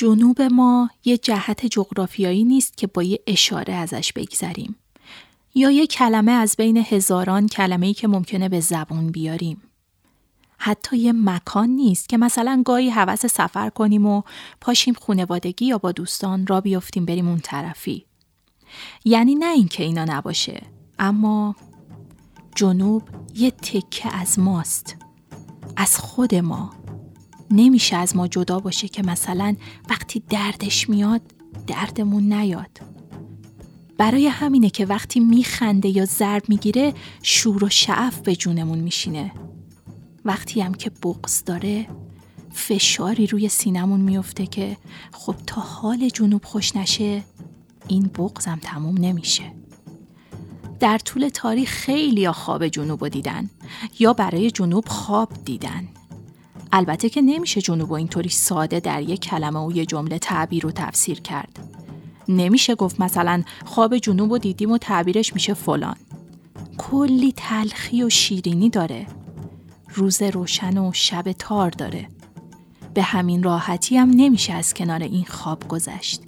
جنوب ما یه جهت جغرافیایی نیست که با یه اشاره ازش بگذریم. یا یه کلمه از بین هزاران کلمه ای که ممکنه به زبون بیاریم. حتی یه مکان نیست که مثلا گاهی حوس سفر کنیم و پاشیم خونوادگی یا با دوستان را بیفتیم بریم اون طرفی. یعنی نه اینکه اینا نباشه اما جنوب یه تکه از ماست از خود ما. نمیشه از ما جدا باشه که مثلا وقتی دردش میاد دردمون نیاد. برای همینه که وقتی میخنده یا ضرب می‌گیره شور و شعف به جونمون میشینه. وقتی هم که بغز داره فشاری روی سینمون میفته که خب تا حال جنوب خوش نشه این بغزم تموم نمیشه. در طول تاریخ خیلی خواب جنوب دیدن یا برای جنوب خواب دیدن. البته که نمیشه جنوب و اینطوری ساده در یک کلمه و یه جمله تعبیر و تفسیر کرد. نمیشه گفت مثلا خواب جنوب و دیدیم و تعبیرش میشه فلان. کلی تلخی و شیرینی داره. روز روشن و شب تار داره. به همین راحتی هم نمیشه از کنار این خواب گذشت.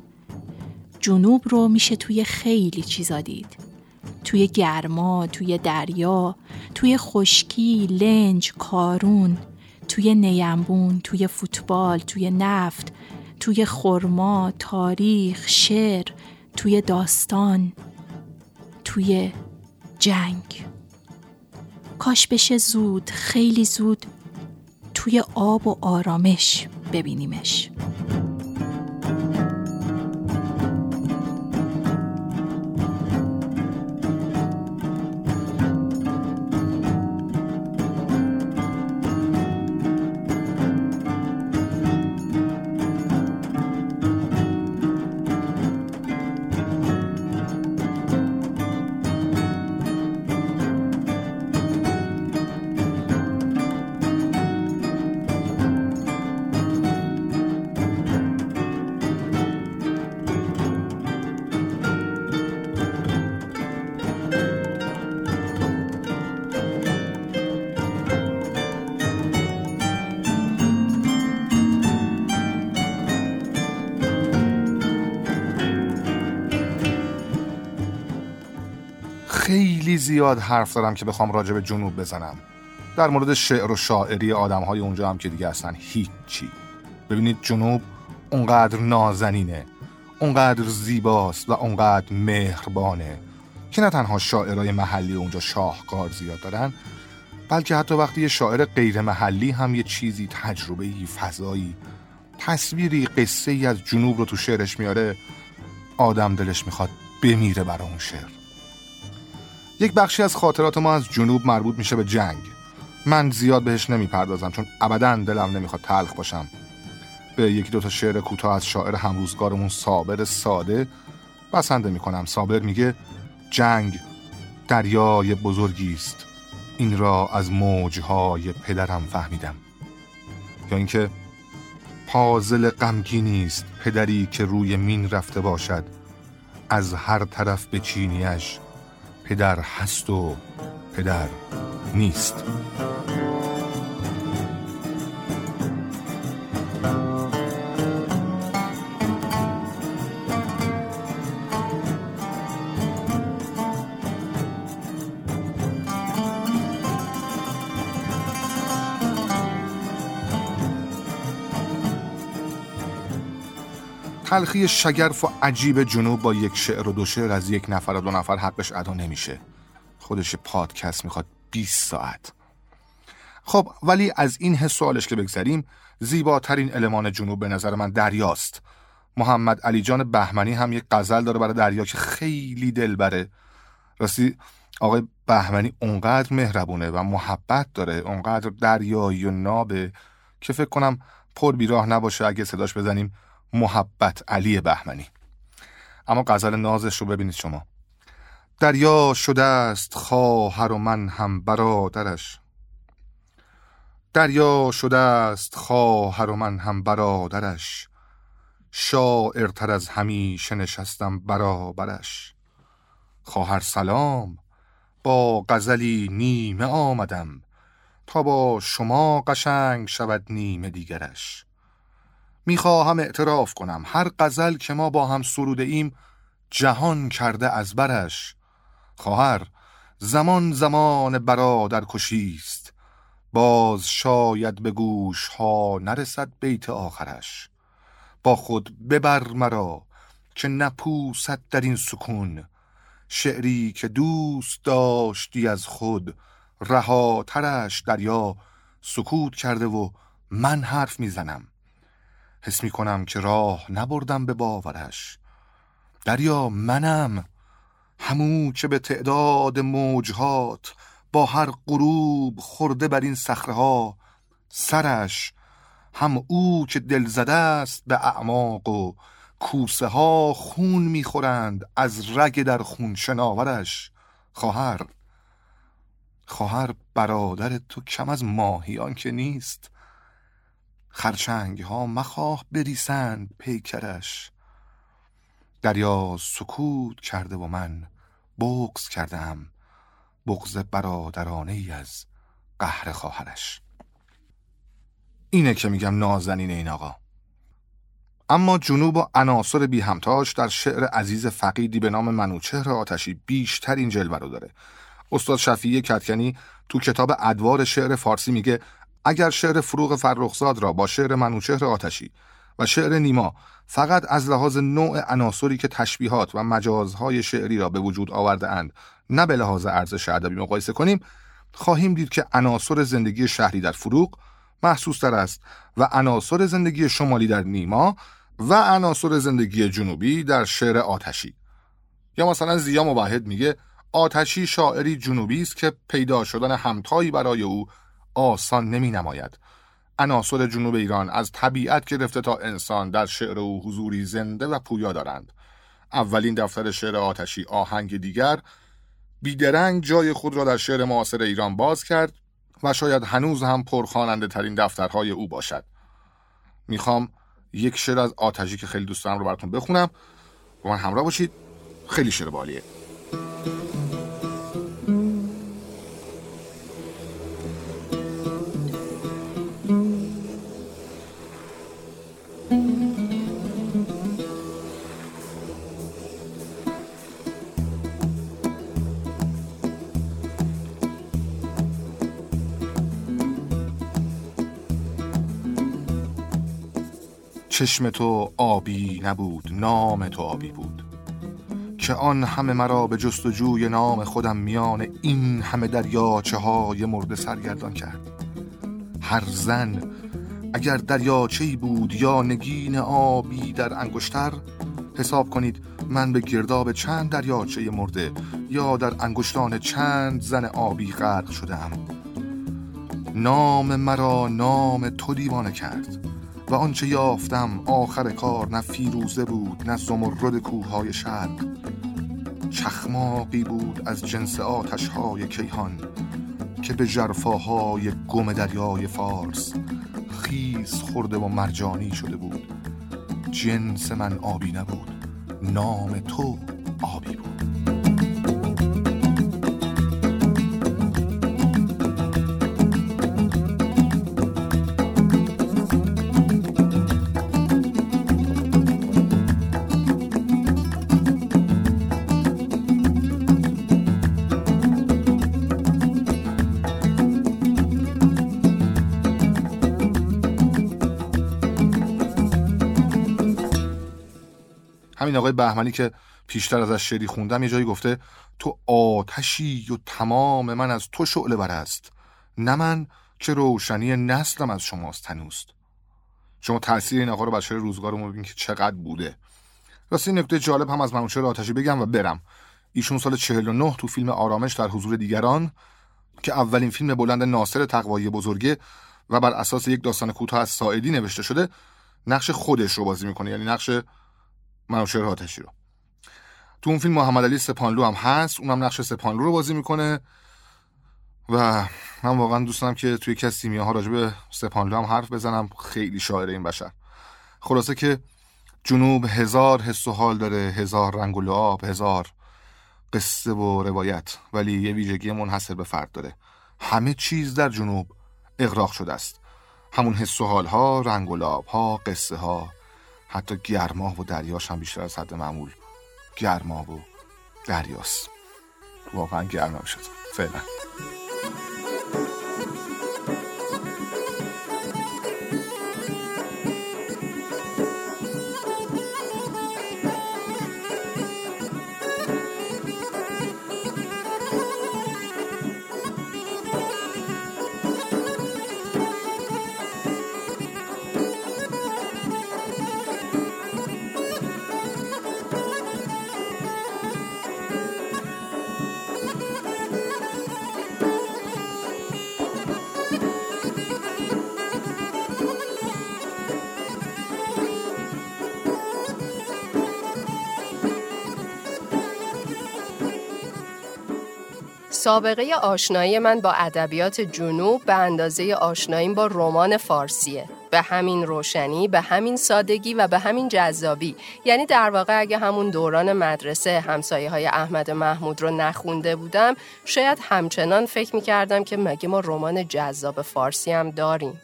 جنوب رو میشه توی خیلی چیزا دید. توی گرما، توی دریا، توی خشکی، لنج، کارون، توی نیمبون، توی فوتبال، توی نفت، توی خرما، تاریخ، شعر، توی داستان، توی جنگ. کاش بشه زود، خیلی زود توی آب و آرامش ببینیمش. خیلی زیاد حرف دارم که بخوام راجع به جنوب بزنم. در مورد شعر و شاعری آدم های اونجا هم که دیگه اصلا هیچی. ببینید جنوب اونقدر نازنینه اونقدر زیباست و اونقدر مهربانه که نه تنها شاعرای محلی اونجا شاهکار زیاد دارن بلکه حتی وقتی یه شاعر غیر محلی هم یه چیزی تجربه فضایی تصویری قصه ای از جنوب رو تو شعرش میاره آدم دلش می‌خواد بمیره برای اون شعر. یک بخشی از خاطرات ما از جنوب مربوط میشه به جنگ. من زیاد بهش نمی‌پردازم چون ابدا دلم نمی‌خواد تلخ باشم. به یکی دوتا شعر کوتاه از شاعر همروزگارمون صابر ساده بسنده می‌کنم. صابر میگه جنگ دریای بزرگی است. این را از موجهای پدرم فهمیدم. یا اینکه پازل غمگینی است پدری که روی مین رفته باشد. از هر طرف به چینیش پدر هست و پدر نیست. تلخی شگرف و عجیب جنوب با یک شعر و دو شعر از یک نفر و دو نفر حقش ادا نمیشه. خودش پادکست می‌خواد 20 ساعت. خب ولی از این حس و که بگذریم زیباترین المان جنوب به نظر من دریاست. محمد علی جان بهمنی هم یک غزل داره برای دریا که خیلی دلبره. راستی آقای بهمنی اونقدر مهربونه و محبت داره اونقدر دریایی و نابه که فکر کنم پر بیراه نباشه اگه صداش بزنیم. محبت علی بهمنی. اما غزل نازش رو ببینید شما. دریا شده است خواهر و من هم برادرش. دریا شده است خواهر و من هم برادرش. شاعرتر از همیشه نشستم برابرش. خواهر سلام با غزلی نیمه آمدم. تا با شما قشنگ شود نیمه دیگرش. می‌خواهم اعتراف کنم. هر غزل که ما با هم سروده ایم جهان کرده از برش. خواهر زمان زمان برادر کشیست باز شاید به گوش ها نرسد بیت آخرش. با خود ببر مرا که نپوسد در این سکون. شعری که دوست داشتی از خود رهاترش دریا سکوت کرده و من حرف می‌زنم. حس می کنم که راه نبردم به باورش. دریا منم همو که به تعداد موجهات با هر غروب خورده بر این صخره ها سرش هم او که دل زده است به اعماق و کوسه ها خون می‌خورند از رگ در خون شناورش. خواهر خواهر برادر تو کم از ماهیان که نیست. خرچنگ ها مخواه بریسند پیکرش. دریا سکوت کرده و من بغز کردم. بغز برادرانه ای از قهر خواهرش. اینه که میگم نازنین این آقا. اما جنوب و عناصر بی همتاش در شعر عزیز فقیدی به نام منوچهر آتشی بیشتر این جلوه رو داره. استاد شفیعی کتکنی تو کتاب ادوار شعر فارسی میگه اگر شعر فروغ فرخزاد را با شعر منوچهر آتشی و شعر نیما فقط از لحاظ نوع عناصری که تشبیهات و مجازهای شعری را به وجود آورده اند نه به لحاظ ارزش ادبی مقایسه کنیم خواهیم دید که عناصر زندگی شهری در فروغ محسوس تر است و عناصر زندگی شمالی در نیما و عناصر زندگی جنوبی در شعر آتشی. یا مثلا زیا مباهد میگه آتشی شاعری جنوبی است که پیدا شدن همتایی برای او آسان نمی نماید عناصر جنوب ایران از طبیعت گرفته تا انسان در شعر او حضوری زنده و پویا دارند. اولین دفتر شعر آتشی آهنگ دیگر بیدرنگ جای خود را در شعر معاصر ایران باز کرد و شاید هنوز هم پرخواننده ترین دفترهای او باشد. می‌خوام یک شعر از آتشی که خیلی دوست دارم رو براتون بخونم. با من همراه باشید. خیلی شعر بالیه. چشم تو آبی نبود نام تو آبی بود. که آن همه مرا به جستجوی نام خودم میان این همه دریاچه های مرد سرگردان کرد. هر زن اگر دریاچه بود یا نگین آبی در انگشتر حساب کنید من به گرداب چند دریاچه مرده یا در انگشتان چند زن آبی غرق شدم نام مرا نام تو دیوانه کرد. و آنچه یافتم آخر کار نه فیروزه بود نه زمرد کوههای شرق. چخماقی بود از جنس آتشهای کیهان که به جرفاهای گم دریای فارس خیز خورده و مرجانی شده بود. جنس من آبی نبود نام تو همین آقای بهمنی که پیشتر ازش شعری خوندم یه جایی گفته تو آتشی و تمام من از تو شعله بر است. نه من که روشنی نسلم از شماست تنوست شما تاثیر این آقا رو بر روزگار رو ببین که چقدر بوده. راستی نکته جالب هم از منوچهر آتشی بگم و برم. ایشون سال 49 تو فیلم آرامش در حضور دیگران که اولین فیلم بلند ناصر تقوایی بزرگه و بر اساس یک داستان کوتاه از ساعدی نوشته شده نقش خودش رو بازی می‌کنه. یعنی نقش منوچهر آتشی رو. تو اون فیلم محمد علی سپانلو هم هست اونم نقش سپانلو رو بازی می‌کنه. و من واقعا دوست دارم که توی کسی سیمیا ها راجع به سپانلو هم حرف بزنم. خیلی شاعر این بشر. خلاصه که جنوب هزار حس و حال داره هزار رنگ و لعاب هزار قصه و روایت ولی یه ویژگی منحصر به فرد داره. همه چیز در جنوب اغراق شده است. همون حس و حال ها رنگ و لعاب ها قصه ها حتی گرماه و دریاش هم بیشتر از حد معمول. گرماه و دریاست. واقعا گرم شد فعلا. سابقه آشنایی من با ادبیات جنوب به اندازه آشناییم با رمان فارسیه. به همین روشنی به همین سادگی و به همین جذابی. یعنی در واقع اگه همون دوران مدرسه همسایه های احمد محمود رو نخونده بودم شاید همچنان فکر می‌کردم که مگه ما رمان جذاب فارسی هم داریم.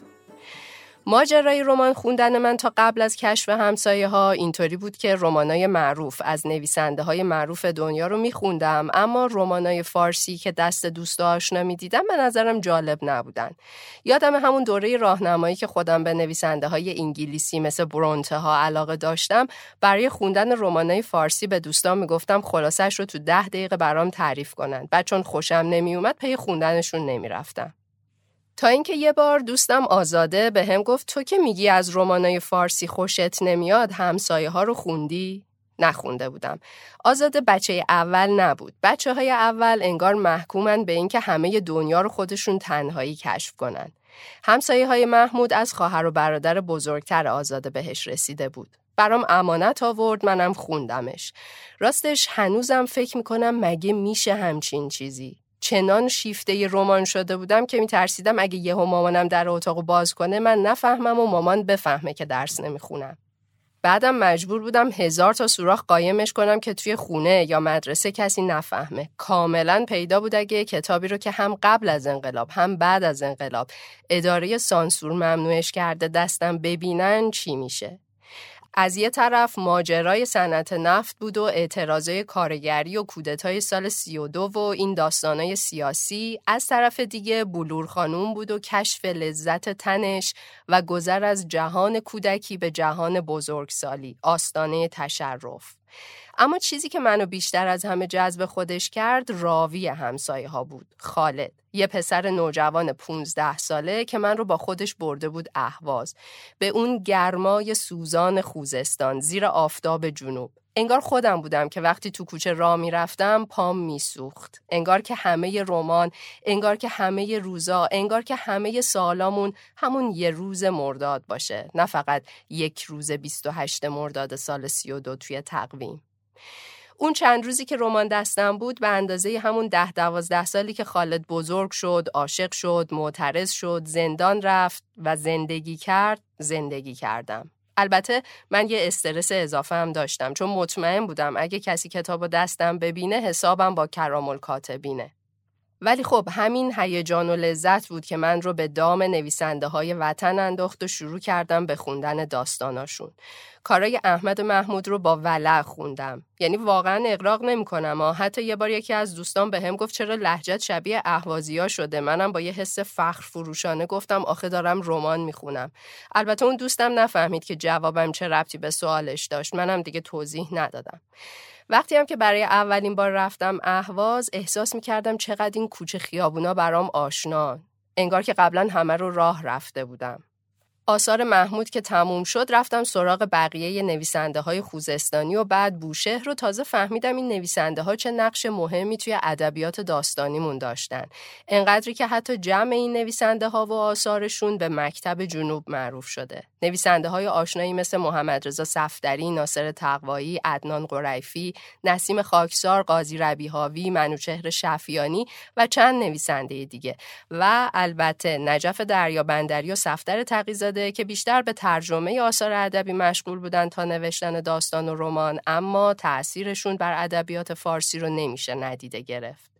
ماجرای رمان خوندن من تا قبل از کشف همسایه ها اینطوری بود که رمانای معروف از نویسنده های معروف دنیا رو میخوندم اما رمانای فارسی که دست دوست آشنا می‌دیدم به نظرم جالب نبودن. یادم همون دوره راهنمایی که خودم به نویسنده های انگلیسی مثل برونته ها علاقه داشتم برای خوندن رمانای فارسی به دوستان می‌گفتم خلاصش رو تو ده دقیقه برام تعریف کنن. بعد چون خوشم نمیومد پی خوندنشون نمی‌رفتم. تا اینکه یه بار دوستم آزاده به هم گفت تو که میگی از رمانای فارسی خوشت نمیاد همسایه ها رو خوندی؟ نخونده بودم. آزاده بچه اول نبود. بچه های اول انگار محکومن به اینکه همه دنیا رو خودشون تنهایی کشف کنن. همسایه های محمود از خواهر و برادر بزرگتر آزاده بهش رسیده بود. برام امانت آورد منم خوندمش. راستش هنوزم فکر می‌کنم مگه میشه همچین چیزی. چنان شیفته رمان شده بودم که میترسیدم اگه یهو مامانم در اتاق باز کنه من نفهمم و مامان بفهمه که درس نمی‌خونم. بعدم مجبور بودم هزار تا سوراخ قایمش کنم که توی خونه یا مدرسه کسی نفهمه. کاملا پیدا بود اگه کتابی رو که هم قبل از انقلاب هم بعد از انقلاب اداره سانسور ممنوعش کرده دستم ببینن چی میشه. از یه طرف ماجرای صنعت نفت بود و اعتراضای کارگری و کودتای سال 32 و این داستانای سیاسی از طرف دیگه بلور خانوم بود و کشف لذت تنش و گذر از جهان کودکی به جهان بزرگسالی آستانه تشرف. اما چیزی که منو بیشتر از همه جذب خودش کرد راوی همسایه ها بود. خالد یه پسر نوجوان 15 ساله که من رو با خودش برده بود اهواز. به اون گرمای سوزان خوزستان زیر آفتاب جنوب. انگار خودم بودم که وقتی تو کوچه راه می‌رفتم پام میسوخت. انگار که همه رمان انگار که همه روزا انگار که همه سالامون همون یه روز مرداد باشه. نه فقط یک روز 28 مرداد سال 32 توی تقویم. اون چند روزی که رمان دستم بود به اندازه همون ده دوازده سالی که خالد بزرگ شد، عاشق شد، معترض شد، زندان رفت و زندگی کرد، زندگی کردم. البته من یه استرس اضافه هم داشتم چون مطمئن بودم اگه کسی کتاب دستم ببینه حسابم با کرامل کاتبینه. ولی خب همین هیجان و لذت بود که من رو به دام نویسنده های وطن انداخت و شروع کردم به خوندن داستاناشون. کارای احمد محمود رو با ولع خوندم. یعنی واقعا اقراق نمی‌کنم ها حتی یه بار یکی از دوستان به هم گفت چرا لهجت شبیه اهوازیا شده منم با یه حس فخر فروشانه گفتم آخه دارم رمان می‌خونم. البته اون دوستم نفهمید که جوابم چه ربطی به سوالش داشت. منم دیگه توضیح ندادم. وقتی هم که برای اولین بار رفتم اهواز احساس می کردم چقدر این کوچه خیابونا برام آشنا. انگار که قبلا همه رو راه رفته بودم. آثار محمود که تموم شد رفتم سراغ بقیه نویسنده های خوزستانی و بعد بوشهر رو تازه فهمیدم این نویسنده ها چه نقش مهمی توی ادبیات داستانیمون داشتن. انقدری که حتی جمع این نویسنده ها و آثارشون به مکتب جنوب معروف شده. نویسنده های آشنایی مثل محمد رضا صفدری، ناصر تقوایی، عدنان قریفی، نسیم خاکسار، قاضی ربیهاوی، منوچهر شفیانی و چند نویسنده دیگه و البته نجف دریابندری و صفدر تقیزاده که بیشتر به ترجمه آثار ادبی مشغول بودن تا نوشتن داستان و رمان اما تأثیرشون بر ادبیات فارسی رو نمیشه ندیده گرفت.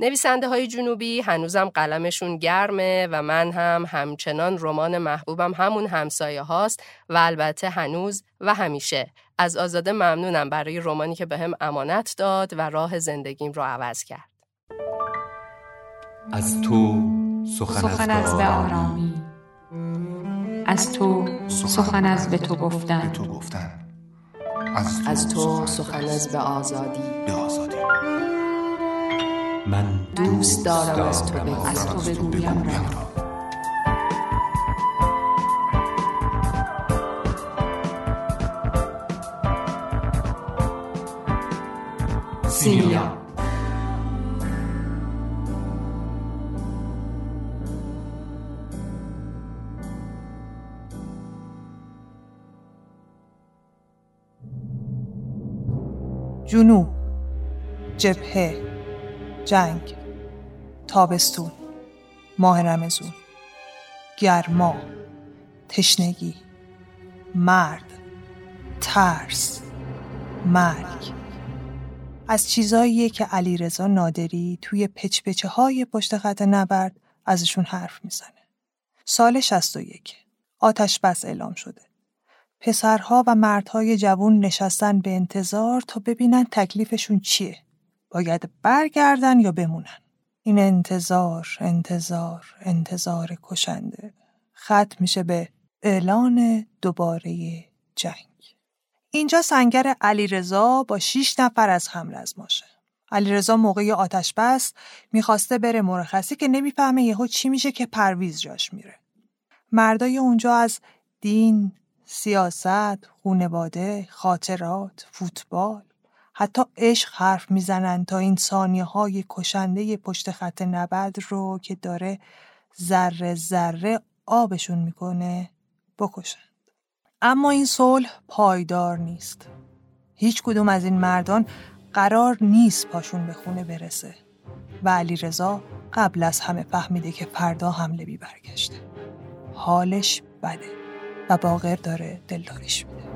نویسنده های جنوبی هنوزم قلمشون گرمه و من هم همچنان رمان محبوبم همون همسایه هاست و البته هنوز و همیشه. از آزاده ممنونم برای رومانی که بهم به امانت داد و راه زندگیم رو عوض کرد. از تو سخن, از به آرامی. از تو سخن از به تو گفتن. از تو سخن از به آزادی. به آزادی. من دوست دارم از تو بگویم از تو بگویم را سیلیا جنوب جبهه. جنگ تابستون ماه رمزون گرما تشنگی مرد ترس مرگ از چیزاییه که علیرضا نادری توی پچپچه های پشت خط نبرد ازشون حرف می‌زنه. سال 61 آتش بس اعلام شده. پسرها و مردهای جوون نشستن به انتظار تا ببینن تکلیفشون چیه. باید برگردن یا بمونن. این انتظار، انتظار، انتظار کشنده. ختم میشه به اعلان دوباره جنگ. اینجا سنگر علیرضا با شیش نفر از هم رزماشه. علیرضا موقع آتش بس می‌خواسته بره مرخصی که نمی‌فهمه یهو چی میشه که پرویز جاش میره. مردای اونجا از دین، سیاست، خونواده، خاطرات، فوتبال، حتی عشق حرف می‌زنن تا این ثانیه های کشنده پشت خط نبرد رو که داره ذره ذره آبشون می‌کنه بکشند. اما این صلح پایدار نیست. هیچ کدوم از این مردان قرار نیست پاشون به خونه برسه و علی رضا قبل از همه فهمیده که فردا حمله بی برگشته. حالش بده و باقر داره دلداریش میده.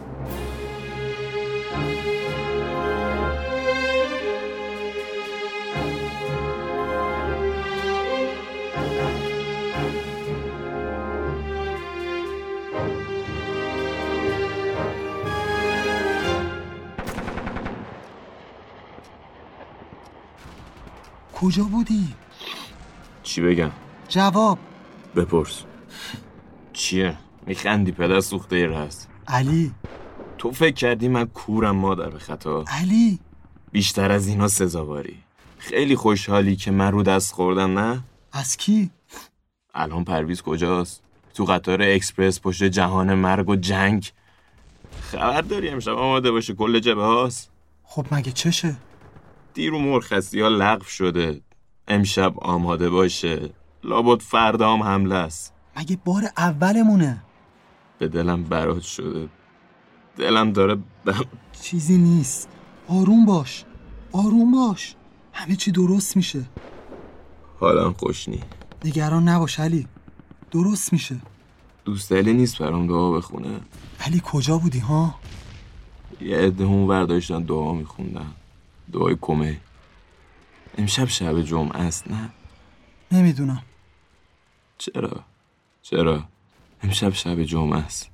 کجا بودی؟ چی بگم؟ جواب بپرس چیه؟ میخندی پدر سوخته ای هست علی تو فکر کردی من کورم مادر به خطا علی بیشتر از اینا سزاواری خیلی خوشحالی که من رو دست خوردم نه؟ از کی؟ الان پرویز کجاست؟ تو قطار اکسپرس پشت جهان مرگ و جنگ خبر داری امشب آماده باشه کل جبه هاست؟ خب مگه چشه؟ دیرو مرخصی ها لغو شده. امشب آماده باشه. لابد فردا هم حمله است. مگه بار اولمونه؟ به دلم برات شده. دلم داره بم... چیزی نیست. آروم باش. آروم باش. همه چی درست میشه. حالم خوش نی. نگران نباش علی. درست میشه. دوست دلی نیست برام دعا بخونه. علی کجا بودی ها؟ یه عده اون ورداشتن دعا میخوندن. دعای کمه. امشب شب جمعه است نه؟ نمی‌دونم. چرا؟ چرا؟ امشب شب جمعه است.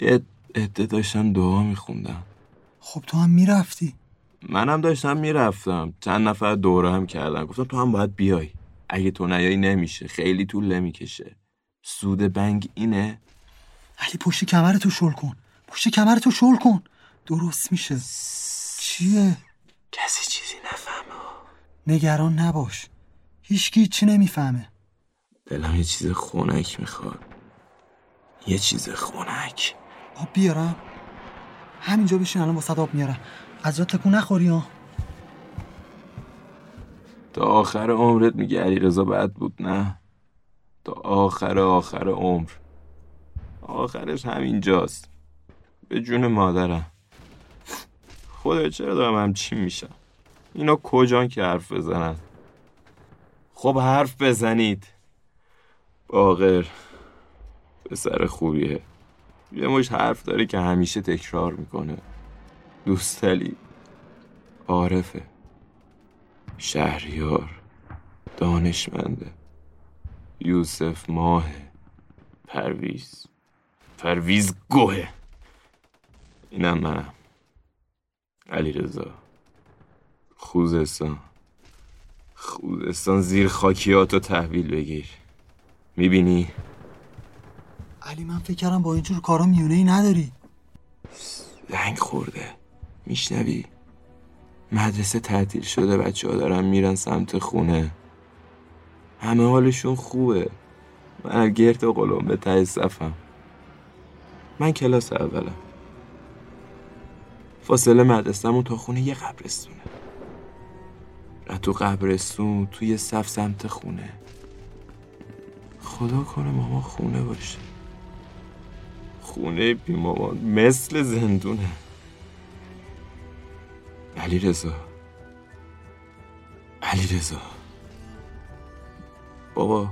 یه عده داشتن دعا میخوندن خب تو هم می‌رفتی. منم داشتم می‌رفتم. چند نفر دوره هم کردن. گفتم تو هم باید بیای. اگه تو نیایی نمیشه. خیلی طول نمی‌کشه. سود بنگ اینه. علی پشت کمرتو شل کن. پشت کمرتو شل کن. درست میشه. چیه؟ کسی چیزی نفهمه. نگران نباش. هیچکی چی نمی‌فهمه. دلم یه چیز خونک می‌خواد. یه چیز خونک آب بیارم همینجا بشین الان با آب میارم. از جا تکون نخوری ها. تا آخر عمرت میگه علی رضا بد بود نه؟ تا آخر آخر عمر. آخرش همینجاست. به جون مادرم. خدا چرا دارم همچین میشم؟ اینا کجان که حرف بزنن؟ خب حرف بزنید. باقر پسر خوبیه. یه مش حرف داره که همیشه تکرار می‌کنه. دوستلی. عارفه. شهریار. دانشمنده. یوسف ماه پرویز. پرویز گوه اینم منم. علی رضا خوزستان. خوزستان زیر خاکیاتو تحویل بگیر. می‌بینی؟ علی من فکر کردم با اینجور کارا میونه ای نداری. لنگ خورده. میشنوی؟ مدرسه تعطیل شده بچه ها دارن میرن سمت خونه. همه حالشون خوبه. من گرد و قلم به ته صفم. من کلاس اولم. فاصله مدرسهمون تا خونه یه قبرستونه. و تو قبرستون توی صف سمت خونه. خدا کنه ماما خونه باشه. خونه بی مامان مثل زندونه. علی رضا علی رضا بابا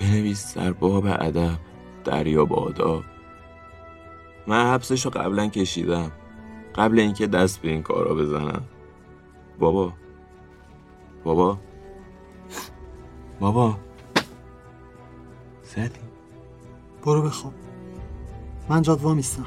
بنویس در باب ادب دریا با من حبسشو قبلا کشیدم. قبل اینکه دست به این کارا بزنم. بابا. بابا. بابا. زدی. برو بخواب. من جاد وامیستم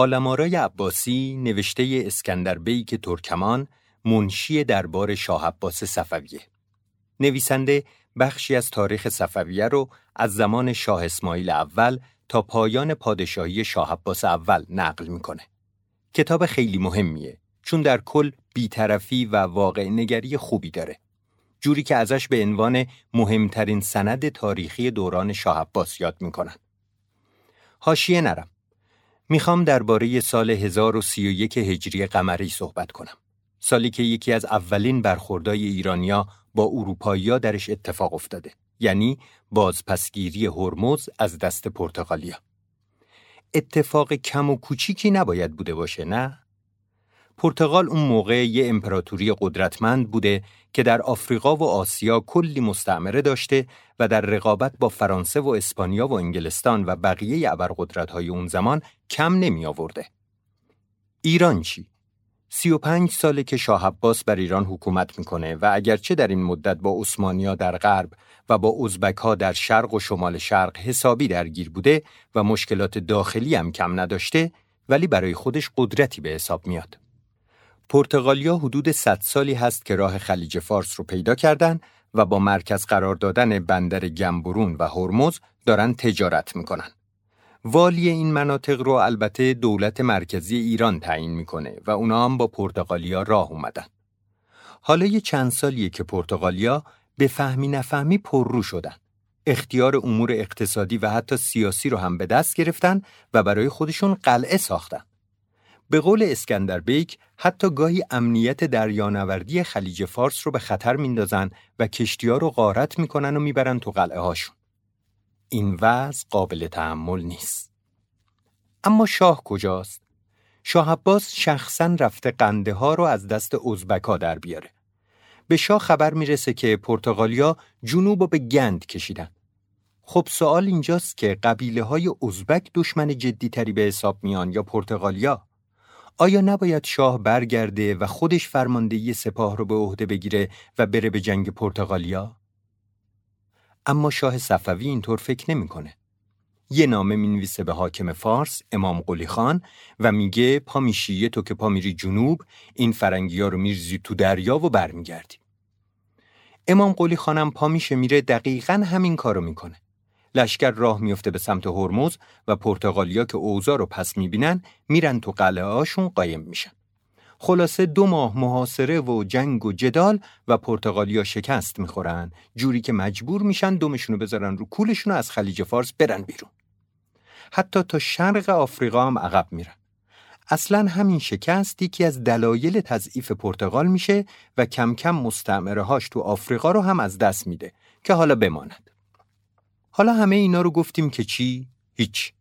آلمارای عباسی نوشته اسکندر بیک ترکمان منشی دربار شاه عباس صفویه. نویسنده بخشی از تاریخ صفویه رو از زمان شاه اسماعیل اول تا پایان پادشاهی شاه عباس اول نقل می‌کنه. کتاب خیلی مهمیه چون در کل بیطرفی و واقع نگری خوبی داره. جوری که ازش به عنوان مهمترین سند تاریخی دوران شاه عباس یاد می‌کنن. حاشیه نرم. می‌خوام درباره سال 1031 هجری قمری صحبت کنم. سالی که یکی از اولین برخوردای ایرانیا با اروپایی‌ها درش اتفاق افتاده. یعنی بازپسگیری هرمز از دست پرتغالیا. اتفاق کم و کوچیکی نباید بوده باشه نه؟ پرتغال اون موقع یه امپراتوری قدرتمند بوده که در آفریقا و آسیا کلی مستعمره داشته و در رقابت با فرانسه و اسپانیا و انگلستان و بقیه ابرقدرت‌های اون زمان کم نمی آورده. ایران چی؟ سی و پنج ساله که شاه عباس بر ایران حکومت می‌کنه و اگرچه در این مدت با عثمانیا در غرب و با ازبک ها در شرق و شمال شرق حسابی درگیر بوده و مشکلات داخلی هم کم نداشته ولی برای خودش قدرتی به حساب میاد. پرتغالیا حدود 100 سالی هست که راه خلیج فارس رو پیدا کردن و با مرکز قرار دادن بندر گمبرون و هرمز دارن تجارت می‌کنن. والی این مناطق رو البته دولت مرکزی ایران تعیین می‌کنه و اونا هم با پرتغالیا راه اومدن. حالا یه چند سالیه که پرتغالیا به فهمی نفهمی پررو شدن. اختیار امور اقتصادی و حتی سیاسی رو هم به دست گرفتن و برای خودشون قلعه ساختن. به قول اسکندر بیک حتی گاهی امنیت دریانوردی خلیج فارس رو به خطر میندازن و کشتیها رو غارت می‌کنن و می‌برن تو قلعه هاشون. این وضع قابل تحمل نیست. اما شاه کجاست؟ شاه عباس شخصا رفته قنده ها رو از دست ازبکا در بیاره. به شاه خبر می‌رسه که پرتغالیا جنوب به گند کشیدن. خب سوال اینجاست که قبیله های ازبک دشمن جدی تری به حساب میان یا پرتغالیا؟ آیا نباید شاه برگرده و خودش فرماندهی سپاه رو به عهده بگیره و بره به جنگ پرتغالیا؟ اما شاه صفوی اینطور فکر نمی‌کنه. یه نامه می‌نویسه به حاکم فارس امام قلی خان و میگه پا میشی تو که پا میری جنوب این فرنگی ها رو میرزی تو دریا و برمیگردی. امام قلی خانم پا میشه میره دقیقا همین کارو می‌کنه. لشکر راه میفته به سمت هرمز و پرتغالیا که اوضاع رو پس می‌بینن میرن تو قلعه هاشون قایم میشن. خلاصه دو ماه محاصره و جنگ و جدال و پرتغالیا شکست می‌خورن جوری که مجبور میشن دومشونو بذارن رو کولشون از خلیج فارس برن بیرون. حتی تا شرق آفریقا هم عقب میرن. اصلا همین شکست یکی از دلایل تضعیف پرتغال میشه و کم کم مستعمره هاش تو آفریقا رو هم از دست میده که حالا بماند. حالا همه اینا رو گفتیم که چی؟ هیچ.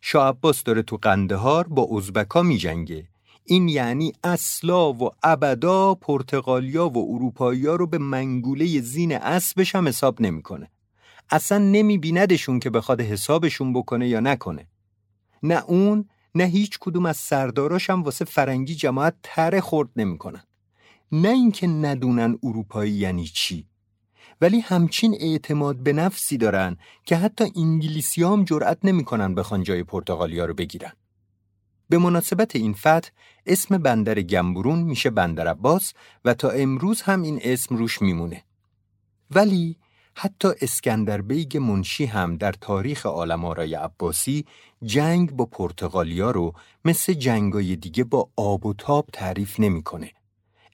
شاه عباس داره تو قندهار با ازبکا میجنگه. این یعنی اصلا و ابدا پرتغالیا و اروپایی رو به منگوله زین اسبش هم حساب نمی‌کنه. اصلا نمیبیندشون که بخواد حسابشون بکنه یا نکنه. نه اون نه هیچ کدوم از سرداراش هم واسه فرنگی جماعت تره خورد نمی‌کنن. نه اینکه ندونن اروپایی یعنی چی. ولی همچین اعتماد به نفسی دارن که حتی انگلیسی هم جرأت نمی‌کنن بخوان جای پرتغالیا رو بگیرن. به مناسبت این فتح اسم بندر گمبرون میشه بندر عباس و تا امروز هم این اسم روش میمونه. ولی حتی اسکندر بیگ منشی هم در تاریخ آرای عباسی جنگ با پرتغالیا رو مثل جنگای دیگه با آب و تاب تعریف نمی‌کنه.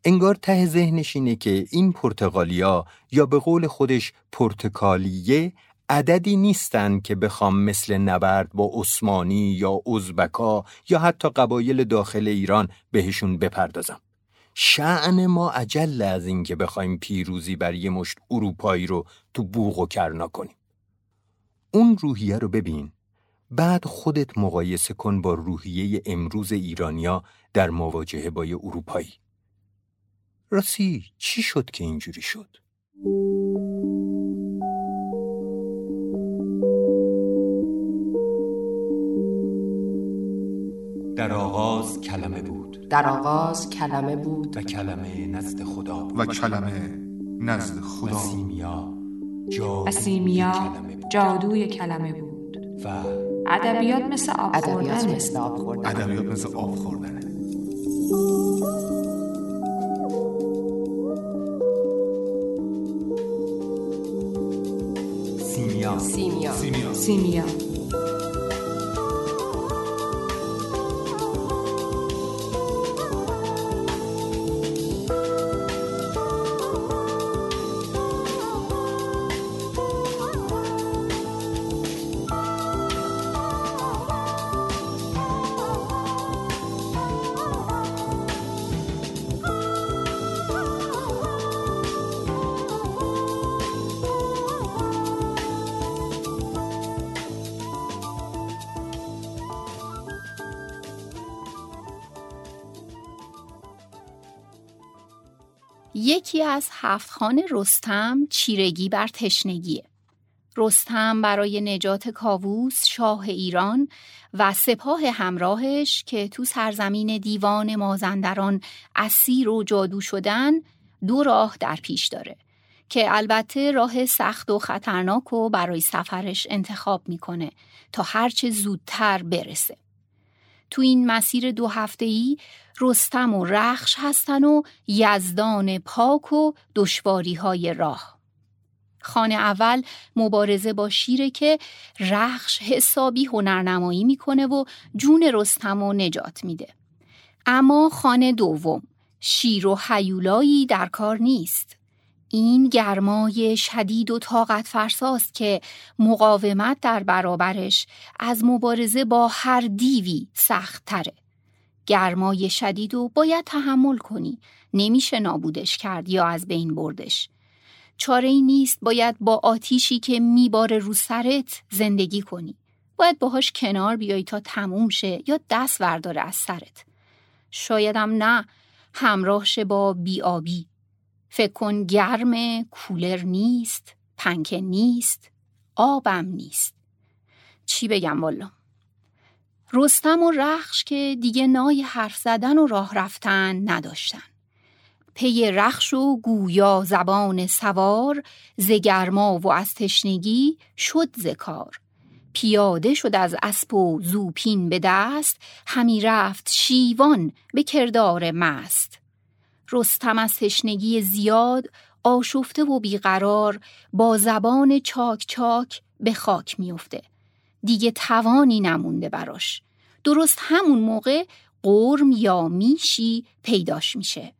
انگار ته ذهنش اینه که این پرتغالیا یا به قول خودش پرتکالیه عددی نیستن که بخوام مثل نبرد با عثمانی یا ازبکا یا حتی قبایل داخل ایران بهشون بپردازم. شعن ما عجل از این که بخوایم پیروزی بر یه مشت اروپایی رو تو بوغ و کرنا کنیم. اون روحیه رو ببین. بعد خودت مقایسه کن با روحیه امروز ایرانیا در مواجهه با یه اروپایی. راستی چی شد که اینجوری شد؟ در آغاز کلمه بود. در آغاز کلمه بود. و کلمه نزد خدا بود. و کلمه نزد خدا. سیمیا سیمیا جادوی کلمه بود. و ادبیات مثل آب ادبیات مثل آب خوردن ادبیات مثل آب خوردنه. سیمیا سیمیا سیمیا سیمیا یکی از هفت خان رستم چیرگی بر تشنگیه. رستم برای نجات کاووس شاه ایران و سپاه همراهش که تو سرزمین دیوان مازندران اسیر و جادو شدن دو راه در پیش داره که البته راه سخت و خطرناک و برای سفرش انتخاب می‌کنه تا هرچه زودتر برسه. تو این مسیر دو هفته‌ای رستم و رخش هستن و یزدان پاک و دشواری های راه. خانه اول مبارزه با شیره که رخش حسابی هنرنمایی می‌کنه و جون رستم و نجات میده. اما خانه دوم شیر و حیولایی در کار نیست. این گرمای شدید و طاقت فرساست که مقاومت در برابرش از مبارزه با هر دیوی سخت تره. گرمای شدید و باید تحمل کنی. نمیشه نابودش کرد یا از بین بردش. چاره ای نیست باید با آتیشی که میباره رو سرت زندگی کنی. باید باهاش کنار بیای تا تموم شه یا دست ورداره از سرت. شایدم نه همراه شه با بیابی. فکر کن گرم کولر نیست، پنکه نیست، آبم نیست. چی بگم والا؟ رستم و رخش که دیگه نای حرف زدن و راه رفتن نداشتن. پی رخش و گویا زبان سوار زگرما و از تشنگی شد زکار پیاده شد از اسب و زوپین به دست همی رفت شیوان به کردار مست رستم از تشنگی زیاد آشفته و بیقرار با زبان چاک چاک به خاک میفته دیگه توانی نمونده براش. درست همون موقع قرم یا میشی پیداش میشه.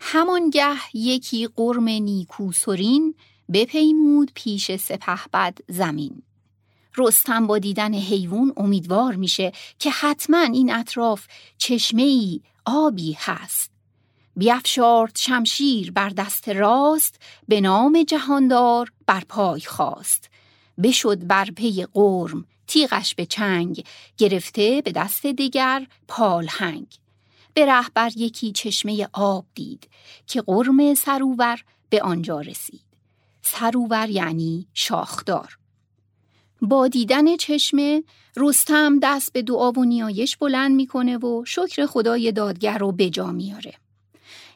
همانگه یکی قرم نیکوسرین بپیمود پیش سپه بد زمین. رستم با دیدن حیوان امیدوار میشه که حتما این اطراف چشمه ای آبی هست. بیافشارد شمشیر بر دست راست به نام جهاندار بر پای خواست. بشد بر پی قرم تیغش به چنگ گرفته به دست دیگر پالهنگ به رهبر یکی چشمه آب دید که قرم سروور به آنجا رسید. سروور یعنی شاخدار. با دیدن چشمه رستم دست به دعا و نیایش بلند می‌کنه و شکر خدای دادگر رو به جا میاره.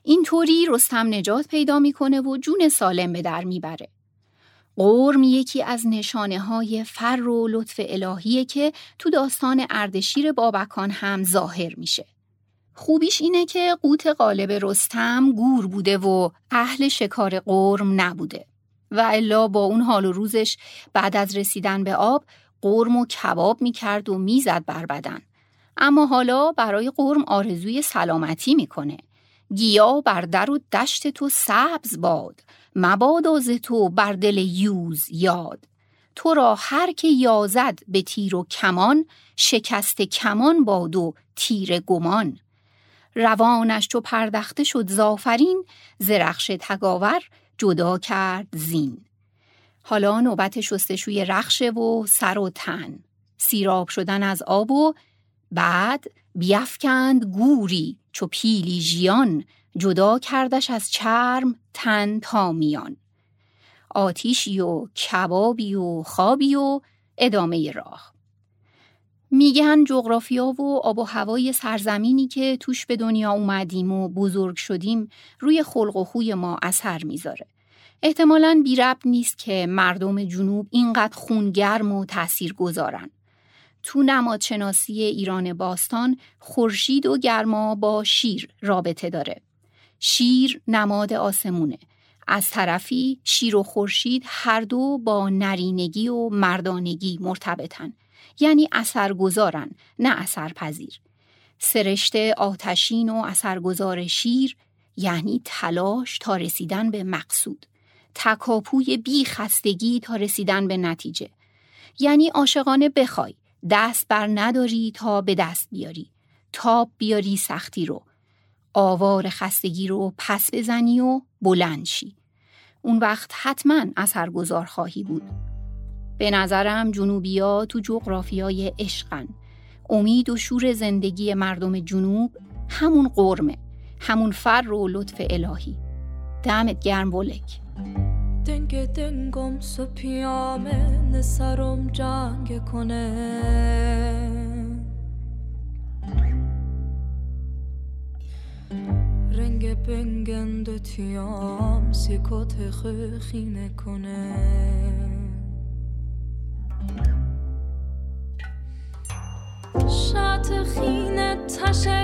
اینطوری رستم نجات پیدا می‌کنه و جون سالم به در می‌بره قرم یکی از نشانه های فر و لطف الهیه که تو داستان اردشیر بابکان هم ظاهر میشه. خوبیش اینه که قوت غالب رستم گور بوده و اهل شکار قرم نبوده و الا با اون حال و روزش بعد از رسیدن به آب قرم و کباب می‌کرد و می‌زد بر بدن. اما حالا برای قرم آرزوی سلامتی می‌کنه. گیا بر در و دشت تو سبز باد مبادا ز تو بر دل یوز یاد. تو را هر که یازد به تیر و کمان شکست کمان باد و تیر گمان. روانش چو پردخته شد زافرین زرخش تگاور جدا کرد زین. حالا نوبت شستشوی رخشه و سر و تن. سیراب شدن از آب و بعد بیفکند گوری. چو پیلی ژیان جدا کردش از چرم تن تا میان. آتیشی و کبابی و خوابی و ادامه راه. میگن جغرافیا و آب و هوای سرزمینی که توش به دنیا اومدیم و بزرگ شدیم روی خلق و خوی ما اثر می‌ذاره. احتمالا بی رب نیست که مردم جنوب اینقدر خونگرم و تأثیر گذارن. تو نمادشناسی ایران باستان خورشید و گرما با شیر رابطه داره. شیر نماد آسمونه. از طرفی شیر و خورشید هر دو با نرینگی و مردانگی مرتبطن. یعنی اثرگذارن نه اثرپذیر. سرشت آتشین و اثرگذار شیر یعنی تلاش تا رسیدن به مقصود. تکاپوی بی خستگی تا رسیدن به نتیجه. یعنی عاشقانه بخوای دست بر نداری تا به دست بیاری. تاب بیاری سختی رو. آوار خستگی رو پس بزنی و بلند شی. اون وقت حتما اثرگذار خواهی بود. به نظرم جنوبیا تو جغرافیای عشقن. امید و شور زندگی مردم جنوب همون قرمه. همون فر و لطف الهی. دمت گرم ولک. دنگ دنگم پیامه نسرم جنگ کنه. رنگ بنگند تیام سیکوت کنه. شات خینه تشه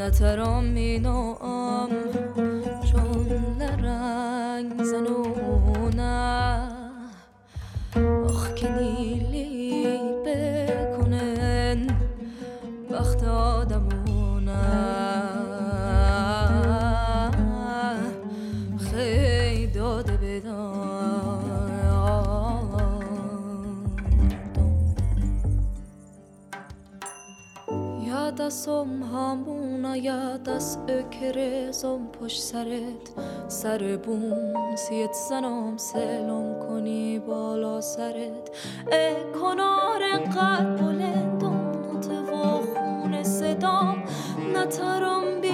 نترام مینام چون لرنگ زنونه. آخ که نیلی بکنن وقت آدمونه. خیلی داده یاد از اکرزم پشت سرت. سر بوم سیت زنم سلم کنی بالا سرت. ای کنار قد بلندم نوت و خون صدام. نترم بی